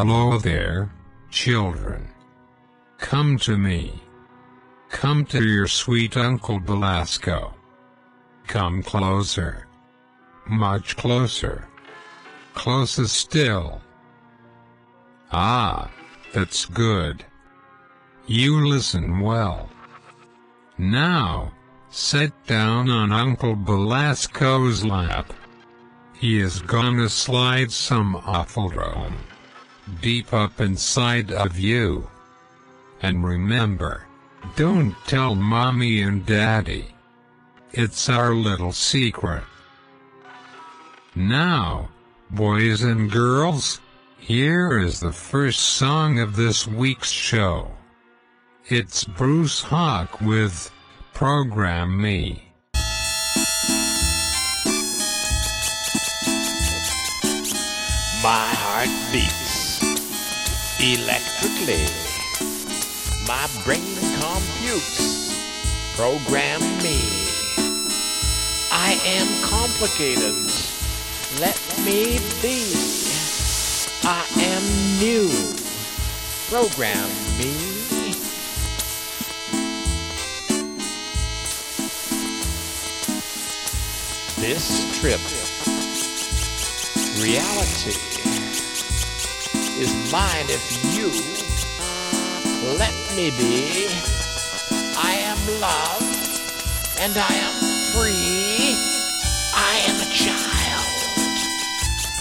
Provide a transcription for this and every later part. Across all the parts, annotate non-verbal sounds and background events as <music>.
Hello there, children. Come to me. Come to your sweet Uncle Belasco. Come closer. Much closer. Closer still. Ah, that's good. You listen well. Now, sit down on Uncle Belasco's lap. He is gonna slide some Offaldrome deep up inside of you. And remember, don't tell mommy and daddy. It's our little secret. Now, boys and girls, here is the first song of this week's show. It's Bruce Haack with Program Me. My heart beats electrically. My brain computes. Program me. I am complicated. Let me be. I am new. Program me. This trip, reality, is mine if you let me be. I am love and I am free. I am a child.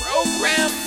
Program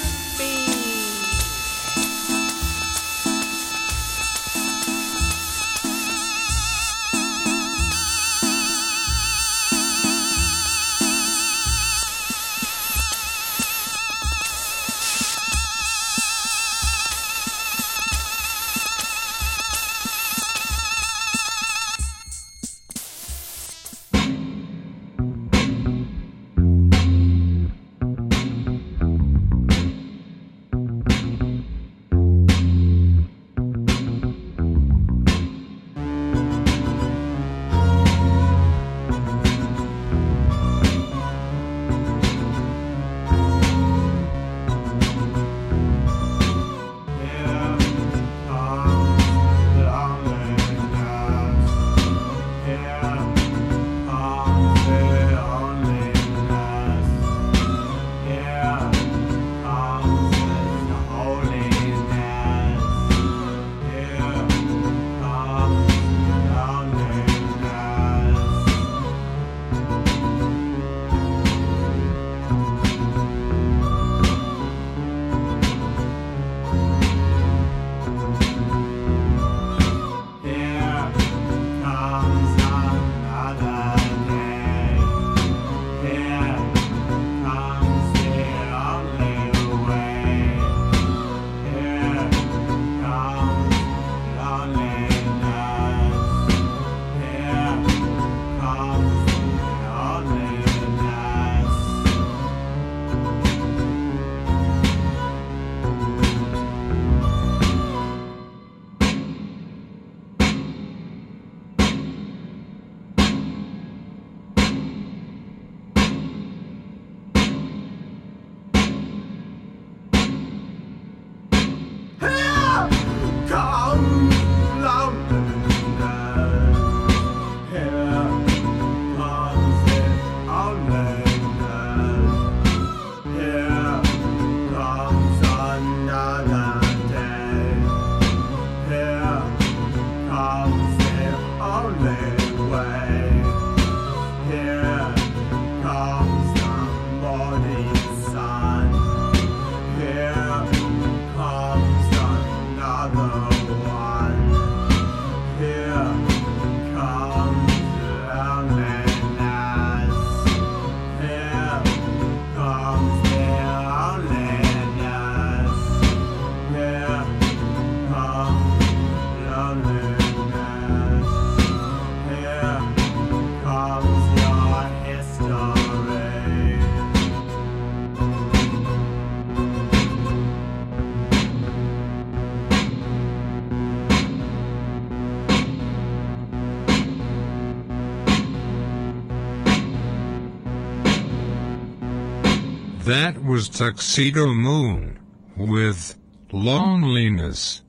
That was Tuxedomoon with Loneliness.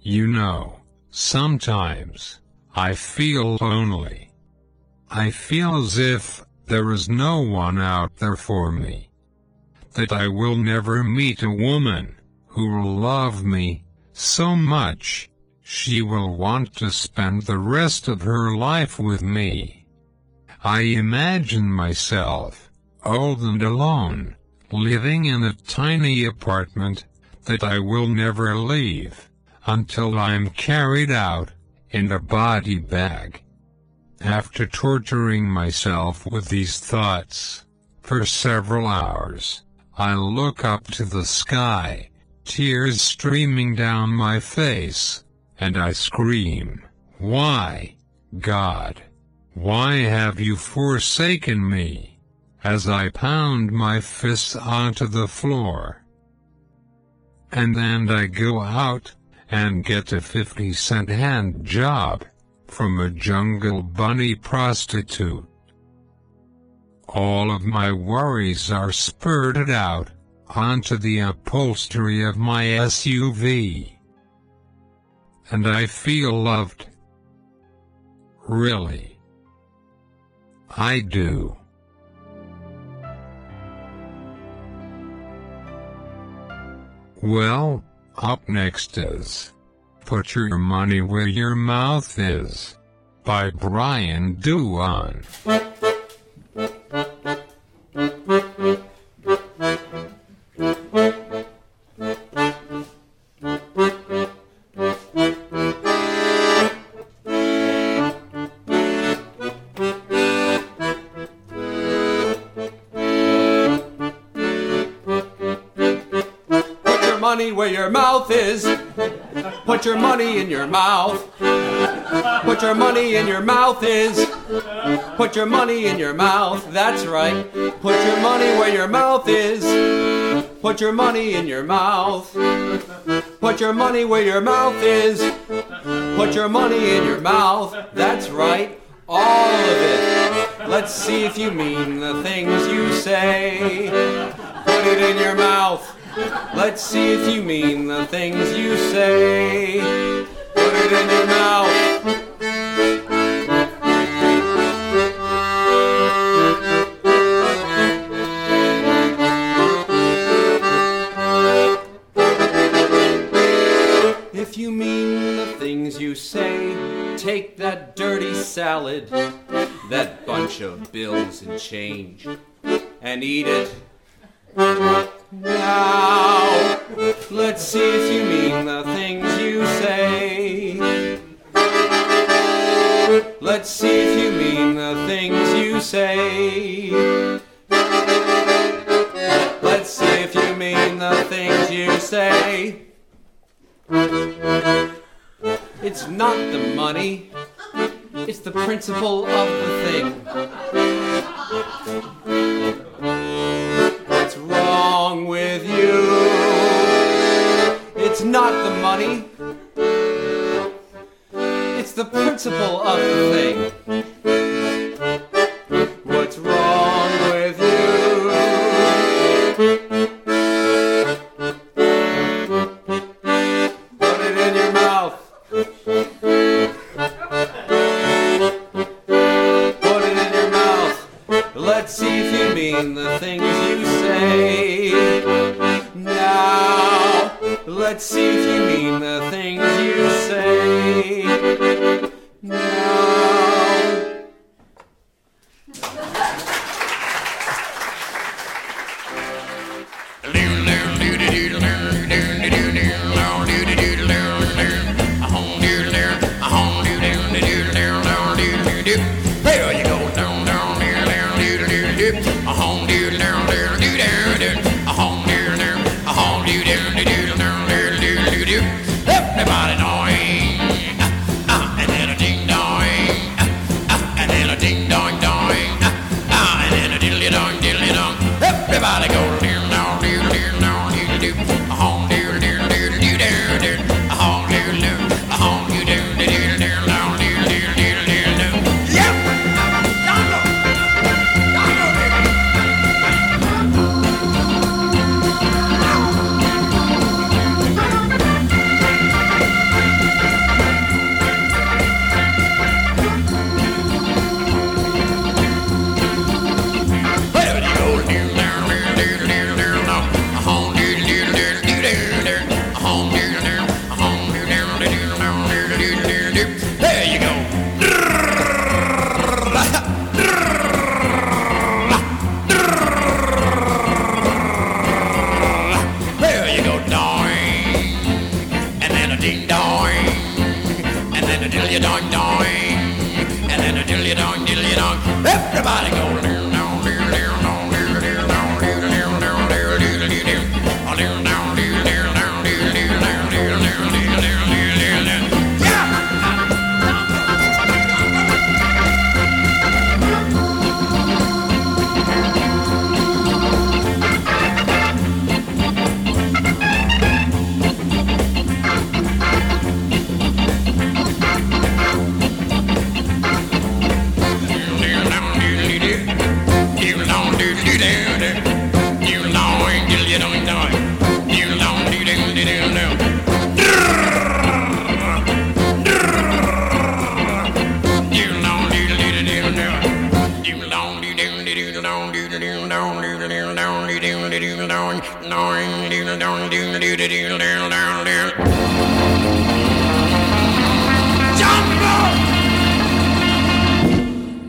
You know, sometimes I feel lonely. I feel as if there is no one out there for me. That I will never meet a woman who will love me so much she will want to spend the rest of her life with me. I imagine myself, old and alone, living in a tiny apartment that I will never leave until I'm carried out in a body bag. After torturing myself with these thoughts for several hours, I look up to the sky, tears streaming down my face, and I scream, Why, God? Why have you forsaken me? As I pound my fists onto the floor. And then I go out and get a 50 cent hand job from a jungle bunny prostitute. All of my worries are spurted out onto the upholstery of my SUV. And I feel loved. Really. I do. Well, up next is Put Your Money Where Your Mouth Is by Brian Dewan. Money in your mouth. Put your money in your mouth is. Put your money in your mouth. That's right. Put your money where your mouth is. Put your money in your mouth. Put your money where your mouth is. Put your money in your mouth. That's right. All of it. Let's see if you mean the things you say. Put it in your mouth. Let's see if you mean the things you say. Put it in your mouth. If you mean the things you say, take that dirty salad, that bunch of bills and change, and eat it. Now, let's see if you mean the things you say. Let's see if you mean the things you say. Let's see if you mean the things you say. It's not the money, it's the principle of the thing. Wrong with you? It's not the money, it's the principle of the thing. There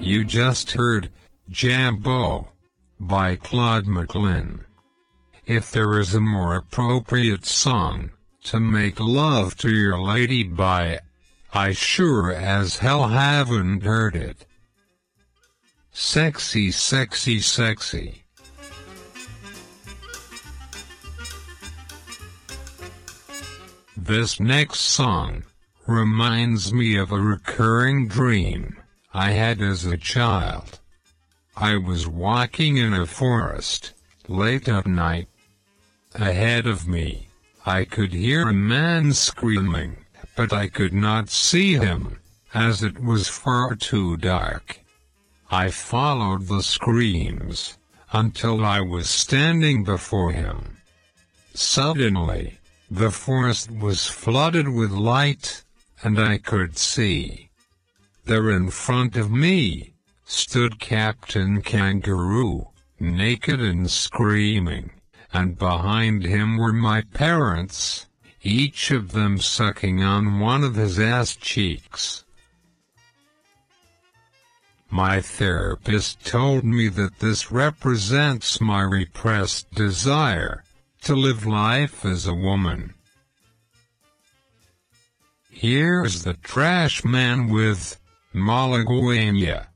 You just heard Jambo by Claude McLin. If there is a more appropriate song to make love to your lady by, I sure as hell haven't heard it. Sexy, sexy, sexy. This next song reminds me of a recurring dream I had as a child. I was walking in a forest, late at night. Ahead of me, I could hear a man screaming, but I could not see him, as it was far too dark. I followed the screams, until I was standing before him. Suddenly, the forest was flooded with light, and I could see. There in front of me stood Captain Kangaroo, naked and screaming, and behind him were my parents, each of them sucking on one of his ass cheeks. My therapist told me that this represents my repressed desire to live life as a woman. Here's the Trashmen with Malagueña.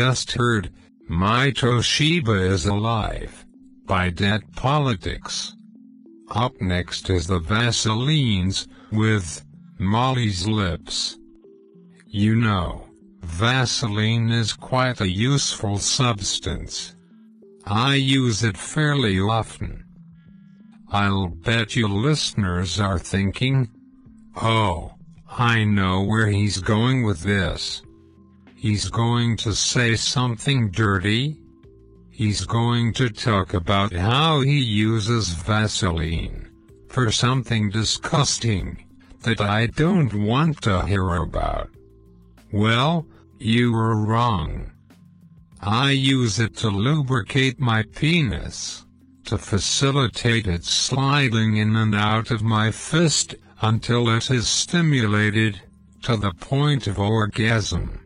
Just heard, My Toshiba is Alive, by DAT Politics. Up next is the Vaselines, with Molly's Lips. You know, Vaseline is quite a useful substance. I use it fairly often. I'll bet you listeners are thinking, oh, I know where he's going with this. He's going to say something dirty. He's going to talk about how he uses Vaseline for something disgusting that I don't want to hear about. Well, you were wrong. I use it to lubricate my penis, to facilitate its sliding in and out of my fist until it is stimulated to the point of orgasm.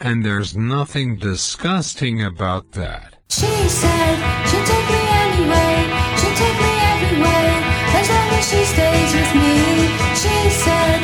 And there's nothing disgusting about that. She said she'd take me anyway, she'd take me everywhere, as long as she stays with me. She said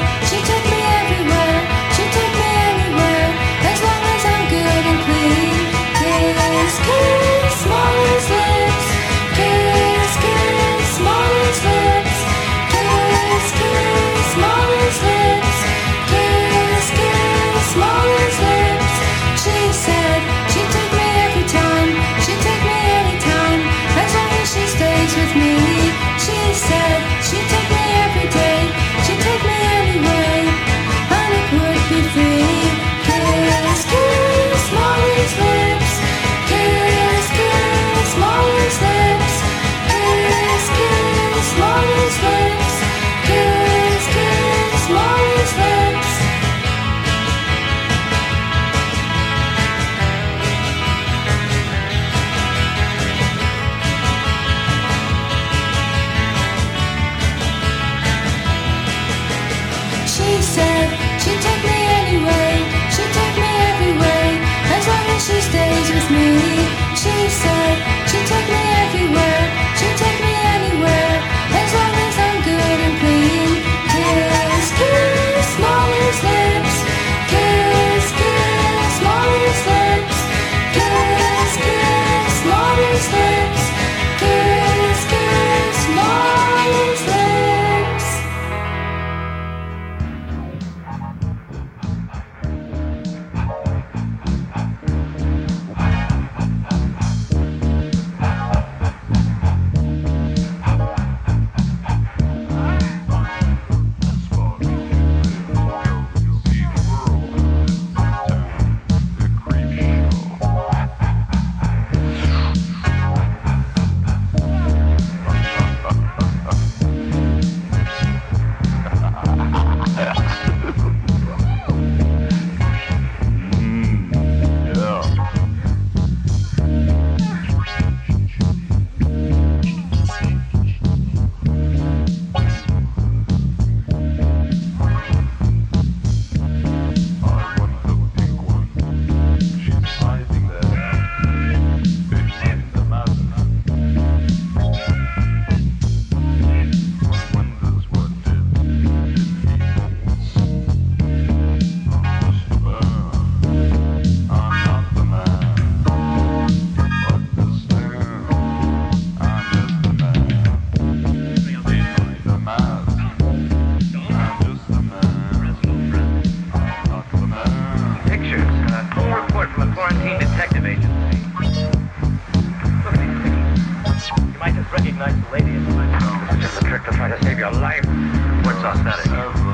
lady in. It's just a trick to try to save your life. What's aesthetic? no.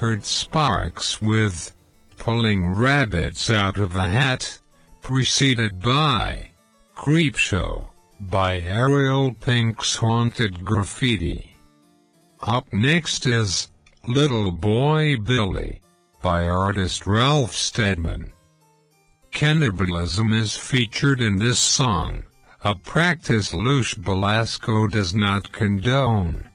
Heard Sparks with Pulling Rabbits Out of a Hat, preceded by Creepshow by Ariel Pink's Haunted Graffiti. Up next is Little Boy Billy by artist Ralph Steadman. Cannibalism is featured in this song, a practice Luce Belasco does not condone.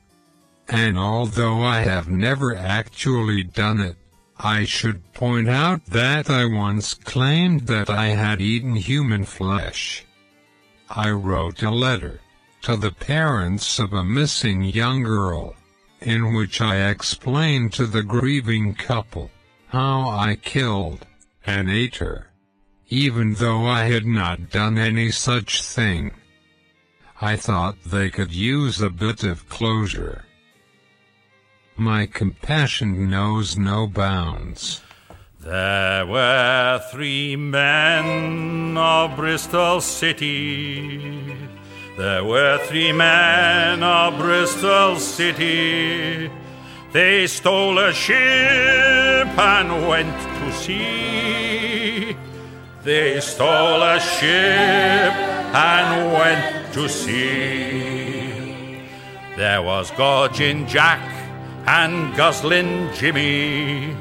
And although I have never actually done it, I should point out that I once claimed that I had eaten human flesh. I wrote a letter to the parents of a missing young girl, in which I explained to the grieving couple how I killed and ate her, even though I had not done any such thing. I thought they could use a bit of closure. My compassion knows no bounds. There were three men of Bristol City. There were three men of Bristol City. They stole a ship and went to sea. They stole a ship and went to sea. There was Gorging Jack and Guzzling Jimmy.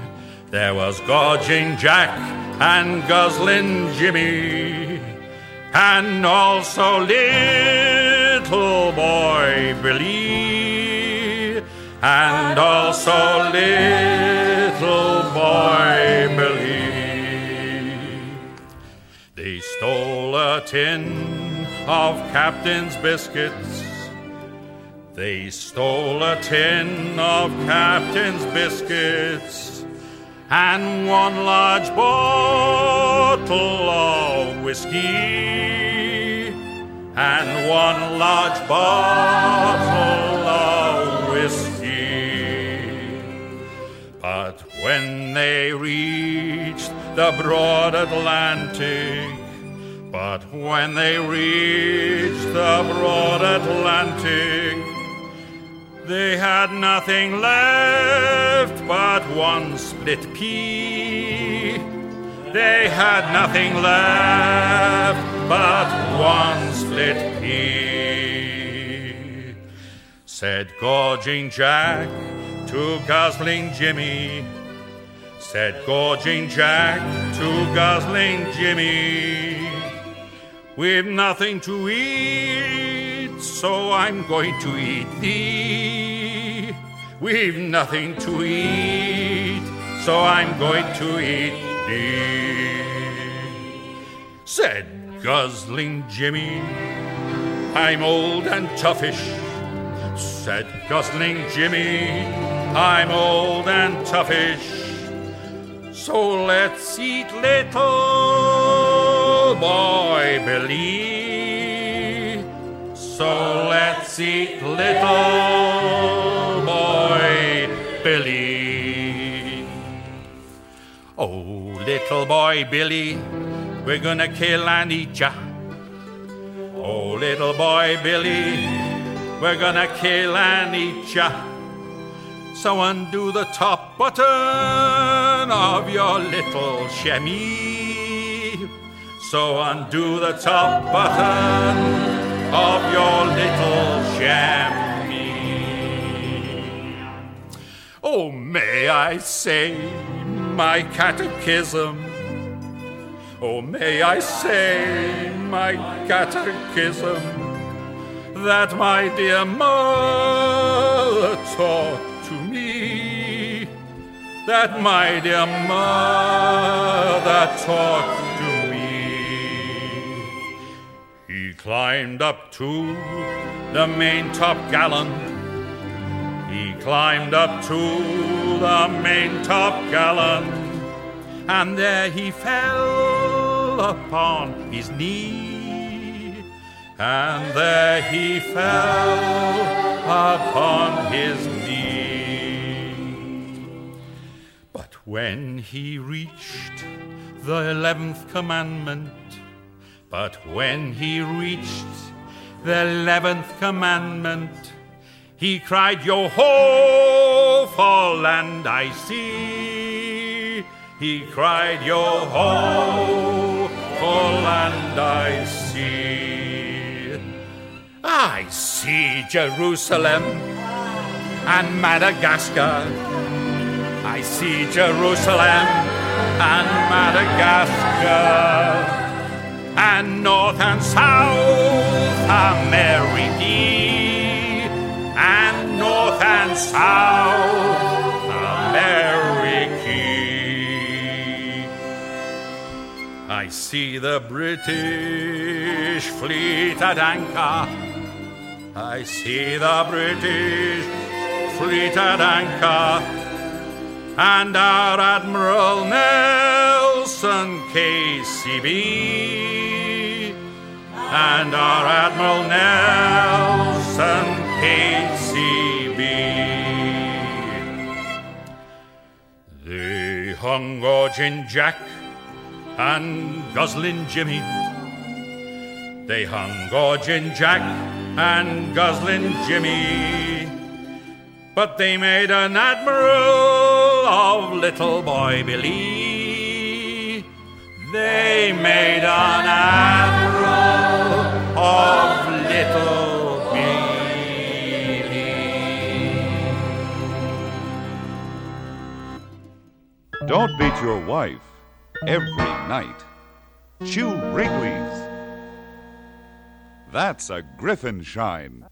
There was Gorging Jack and Guzzling Jimmy. And also little boy Billy. And also little boy Billy. They stole a tin of Captain's biscuits. They stole a tin of Captain's biscuits and one large bottle of whiskey and one large bottle of whiskey. But when they reached the broad Atlantic, but when they reached the broad Atlantic, they had nothing left but one split pea. They had nothing left but one split pea. Said Gorging Jack to Guzzling Jimmy. Said Gorging Jack to Guzzling Jimmy. We've nothing to eat, so I'm going to eat thee. We've nothing to eat, so I'm going to eat thee. Said Guzzling Jimmy, I'm old and toughish. Said Guzzling Jimmy, I'm old and toughish. So let's eat little boy Billy. So let's eat little boy Billy. Oh, little boy Billy, we're gonna kill and eat ya. Oh, little boy Billy, we're gonna kill and eat ya. So undo the top button of your little chemise. So undo the top button of your little chemise. Oh, may I say my catechism? Oh, may I say my catechism that my dear mother taught to me, that my dear mother taught He climbed up to the main top gallant. He climbed up to the main top gallant, and there he fell upon his knee, and there he fell upon his knee. But when he reached the eleventh commandment, but when he reached the eleventh commandment, he cried, Yo ho, for land I see. He cried, Yo ho, for land I see. I see Jerusalem and Madagascar. I see Jerusalem and Madagascar and North and South America and North and South. I see the British fleet at anchor. I see the British fleet at anchor. And our Admiral Nelson KCB. And our Admiral Nelson KCB. They hung Gorgin Jack and Guzzlin Jimmy. They hung Gorgin Jack and Guzzlin Jimmy. But they made an admiral of little boy Billy. They made an admiral of little Billy. Don't beat your wife every night. Chew Wrigley's. That's a Griffin shine.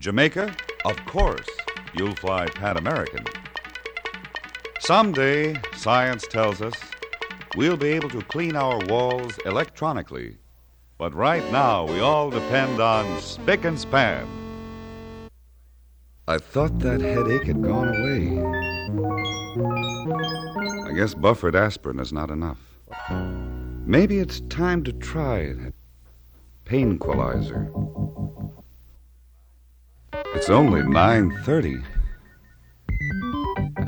Jamaica? Of course, you'll fly Pan American. Someday, science tells us, we'll be able to clean our walls electronically. But right now, we all depend on Spic and Span. I thought that headache had gone away. I guess buffered aspirin is not enough. Maybe it's time to try that painquilizer. It's only 9:30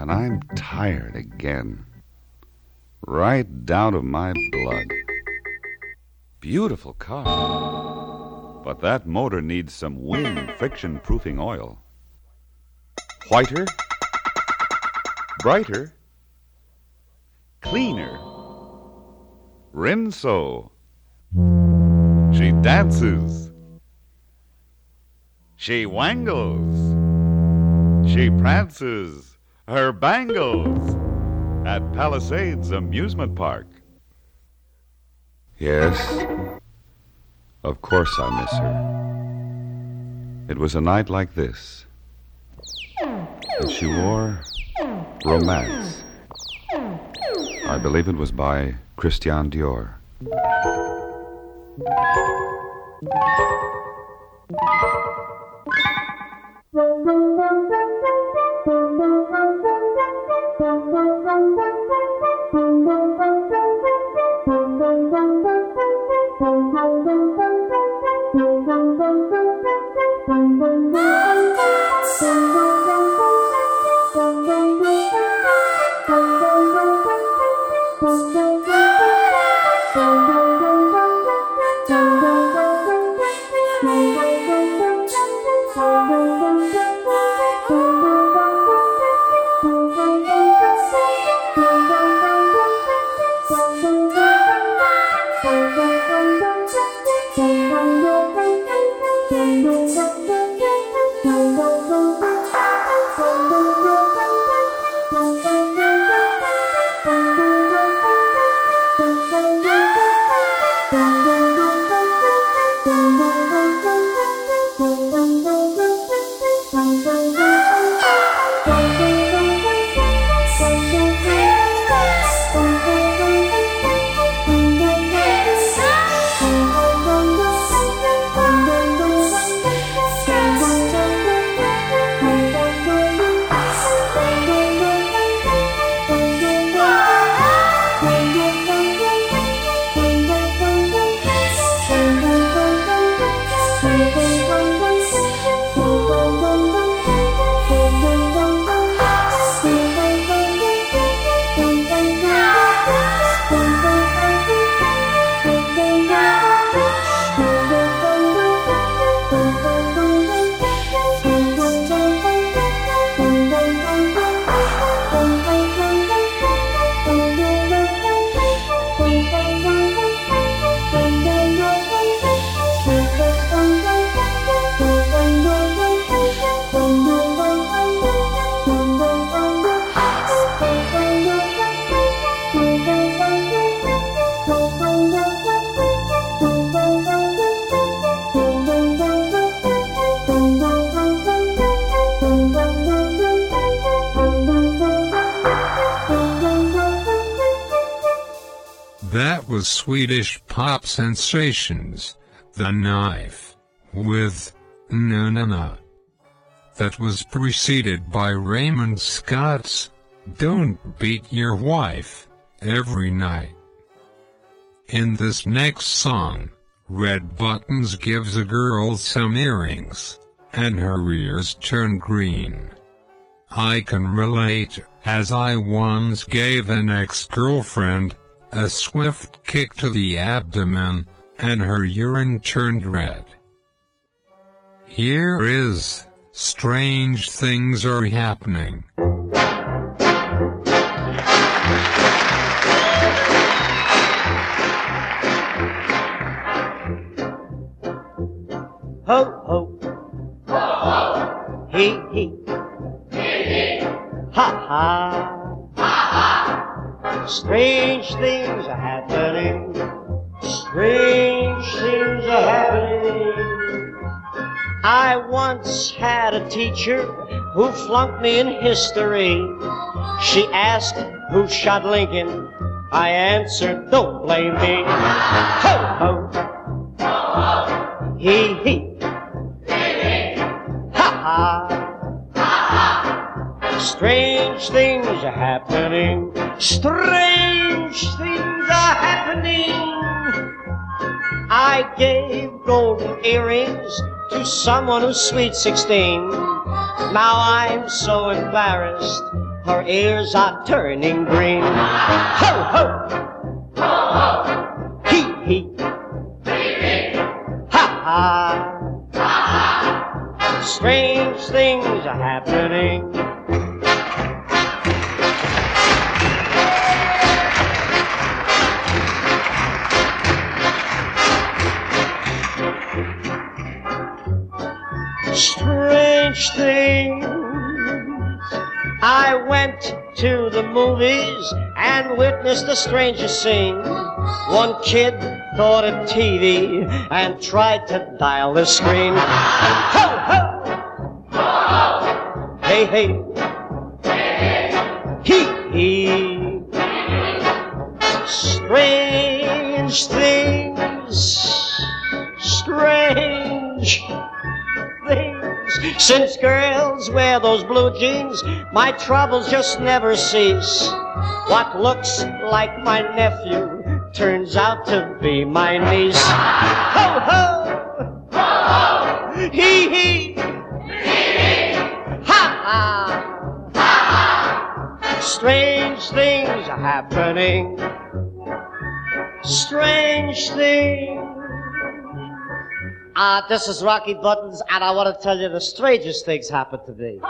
and I'm tired again. Right down to my blood. Beautiful car. But that motor needs some wind friction proofing oil. Whiter, brighter, cleaner. Rinso. She dances. She wangles. She prances her bangles at Palisades Amusement Park. Yes, of course I miss her. It was a night like this And she wore Romance. I believe it was by Christian Dior. That was Swedish pop sensations, The Knife, with Na Na Na. That was preceded by Raymond Scott's Don't Beat Your Wife Every Night. In this next song, Red Buttons gives a girl some earrings, and her ears turn green. I can relate, as I once gave an ex-girlfriend a swift kick to the abdomen, and her urine turned red. Here is Strange Things Are Happening. Ho, ho. Ho, ho. Ha, ha. Strange things are happening. Strange things are happening. I once had a teacher who flunked me in history. She asked who shot Lincoln. I answered, don't blame me. Ho, ho. He, he. Ha, ha. Strange things are happening. Strange things are happening. I gave golden earrings to someone who's sweet 16. Now I'm so embarrassed. Her ears are turning green. Ho, ho. Ho, ho. He, he. Ha, ha. Strange things are happening. Witnessed the strangest scene. One kid thought of TV and tried to dial the screen. Ho, ho! Hey, hey. He, he. Strange things. Strange things. Since girls wear those blue jeans, my troubles just never cease. What looks like my nephew turns out to be my niece. Ho, ho! Ho, ho! Hee, hee! Ha, ha! Ha, ha! Strange things are happening. Strange things. Ah, this is Rocky Buttons, and I want to tell you the strangest things happened to me.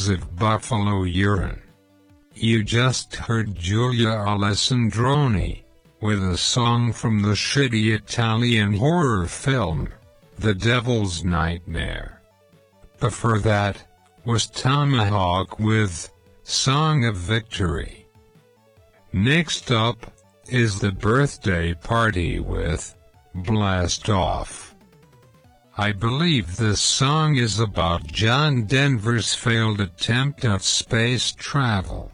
Of buffalo urine. You just heard Giulia Alessandroni with a song from the shitty Italian horror film, The Devil's Nightmare. Before that was Tomahawk with Song of Victory. Next up is the birthday party with Blast Off. I believe this song is about John Denver's failed attempt at space travel.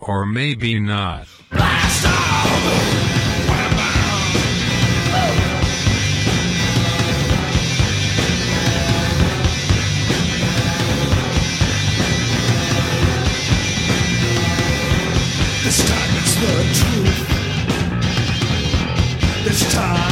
Or maybe not. This time it's the truth. This time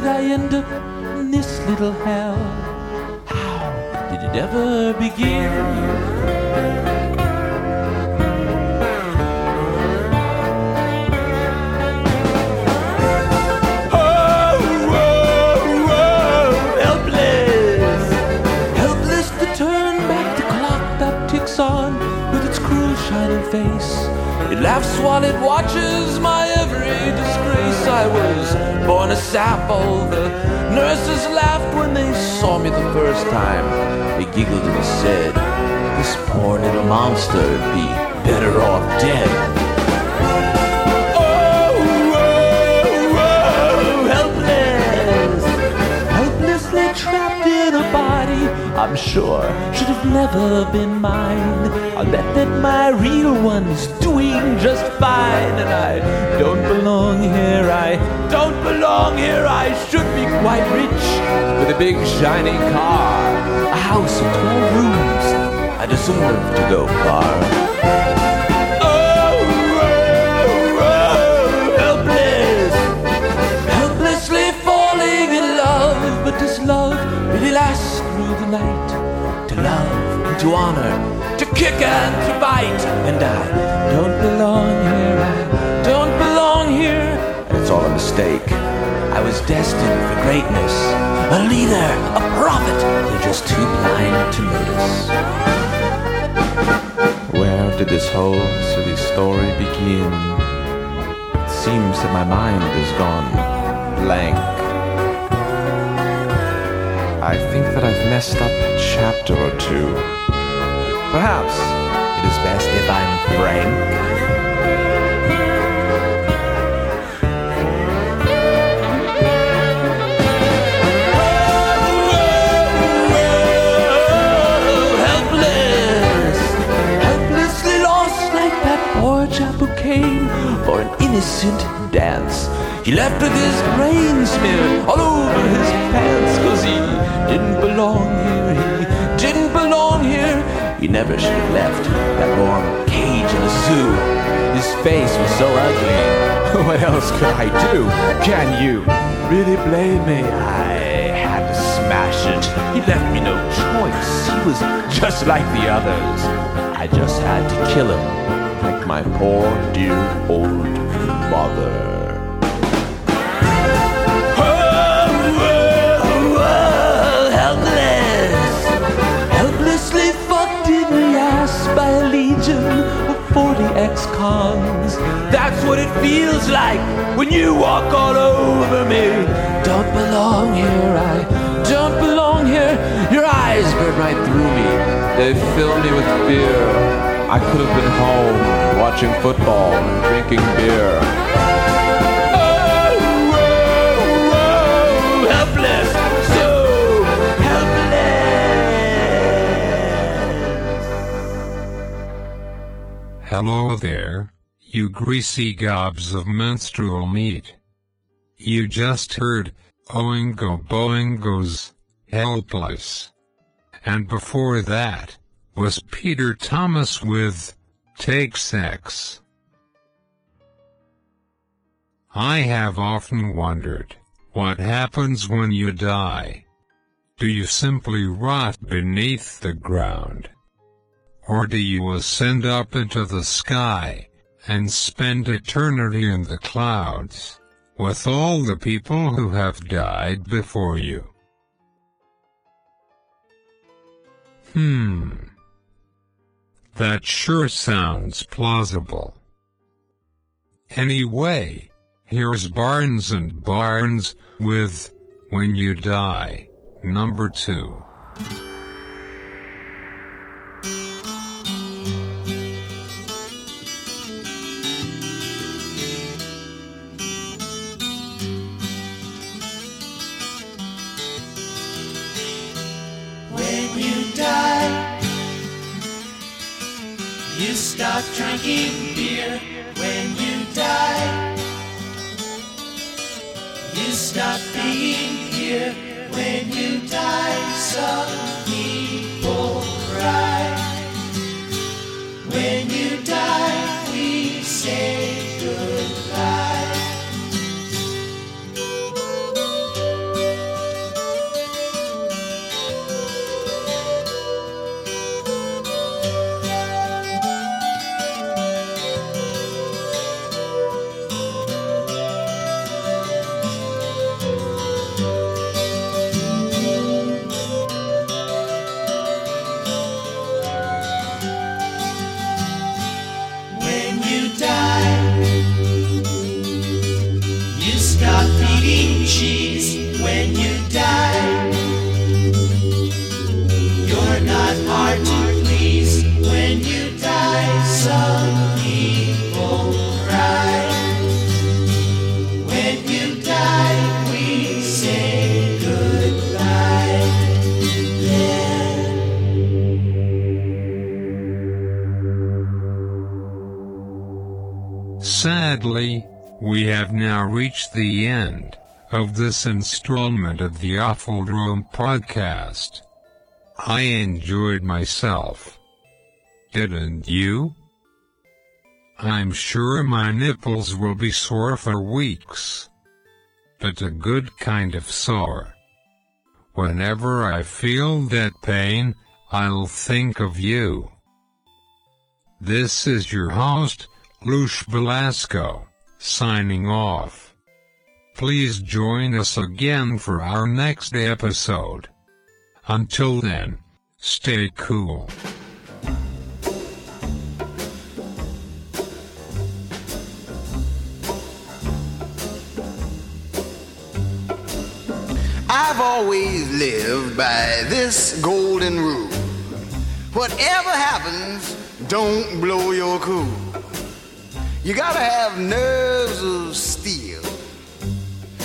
did I end up in this little hell? How did it ever begin? Oh, oh, oh, helpless, helpless to turn back the clock that ticks on with its cruel shining face. It laughs while it watches my. I was born a sap. All the nurses laughed when they saw me the first time. They giggled and said, "This poor little monster would be better off dead." I'm sure should have never been mine. I'll bet that my real one is doing just fine, and I don't belong here. I don't belong here. I should be quite rich with a big shiny car, a house of twelve rooms. I deserve to go far. To honor, to kick and to bite. And I don't belong here, I don't belong here. And it's all a mistake. I was destined for greatness, a leader, a prophet. They're just too blind to notice. Where did this whole silly story begin? It seems that my mind has gone blank. I think that I've messed up a chapter or two. Perhaps it is best if I'm frank. helpless, helplessly lost like that poor chap who came for an innocent dance. He left with his brain smeared all over his pants cause he didn't belong here, he He never should have left that warm cage in the zoo. His face was so ugly. <laughs> What else could I do? Can you really blame me? I had to smash it. He left me no choice. He was just like the others. I just had to kill him, like my poor dear old mother. Ex-cons. That's what it feels like when you walk all over me. Don't belong here, I don't belong here. Your eyes burn right through me, they fill me with fear. I could have been home watching football and drinking beer. Hello there, you greasy gobs of menstrual meat. You just heard Oingo Boingo's Helpless. And before that was Peter Thomas with Take Sex. I have often wondered what happens when you die. Do you simply rot beneath the ground? Or do you ascend up into the sky and spend eternity in the clouds with all the people who have died before you? Hmm. That sure sounds plausible. Anyway, here's Barnes and Barnes with When You Die, number two. Drinking beer. When you die, you stop being here. When you die, some people cry. When you die, we say Sadly, we have now reached the end of this installment of the Offaldrome podcast. I enjoyed myself. Didn't you? I'm sure my nipples will be sore for weeks. But a good kind of sore. Whenever I feel that pain, I'll think of you. This is your host, Lush Velasco, signing off. Please join us again for our next episode. Until then, stay cool. I've always lived by this golden rule. Whatever happens, don't blow your cool. You gotta have nerves of steel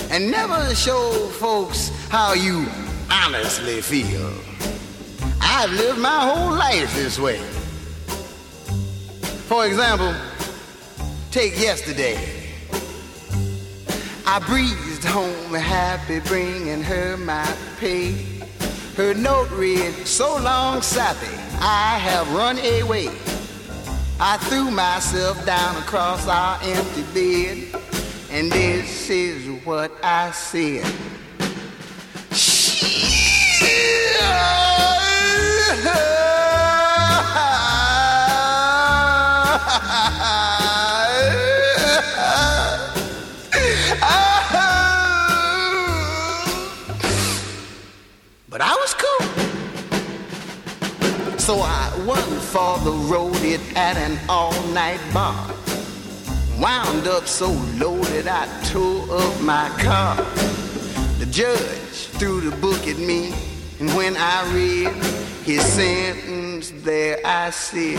and never show folks how you honestly feel. I've lived my whole life this way. For example, take yesterday. I breezed home happy, bringing her my pay. Her note read, so long, sappy, I have run away. I threw myself down across our empty bed, and this is what I said. But So I won for the road it at an all-night bar. Wound up so loaded I tore up my car. The judge threw the book at me, and when I read his sentence, there I sit.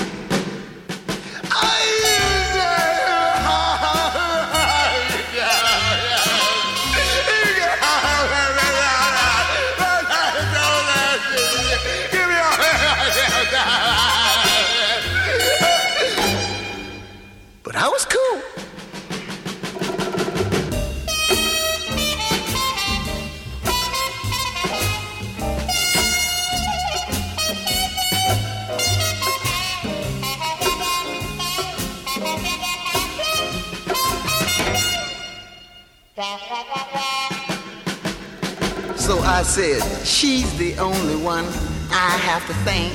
Said, she's the only one I have to thank.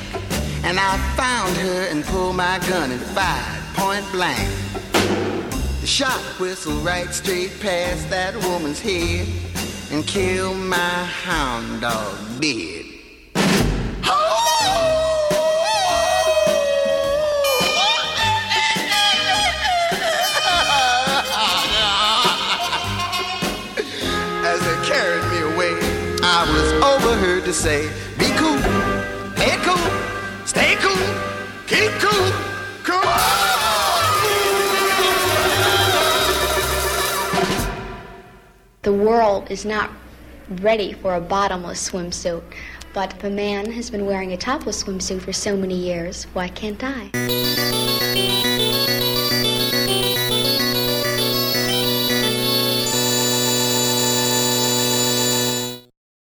And I found her and pulled my gun and fired point blank. The shot whistled right straight past that woman's head and killed my hound dog dead. To say, Be cool, play cool, stay cool, keep cool, come The world is not ready for a bottomless swimsuit, but if a man has been wearing a topless swimsuit for so many years, why can't I?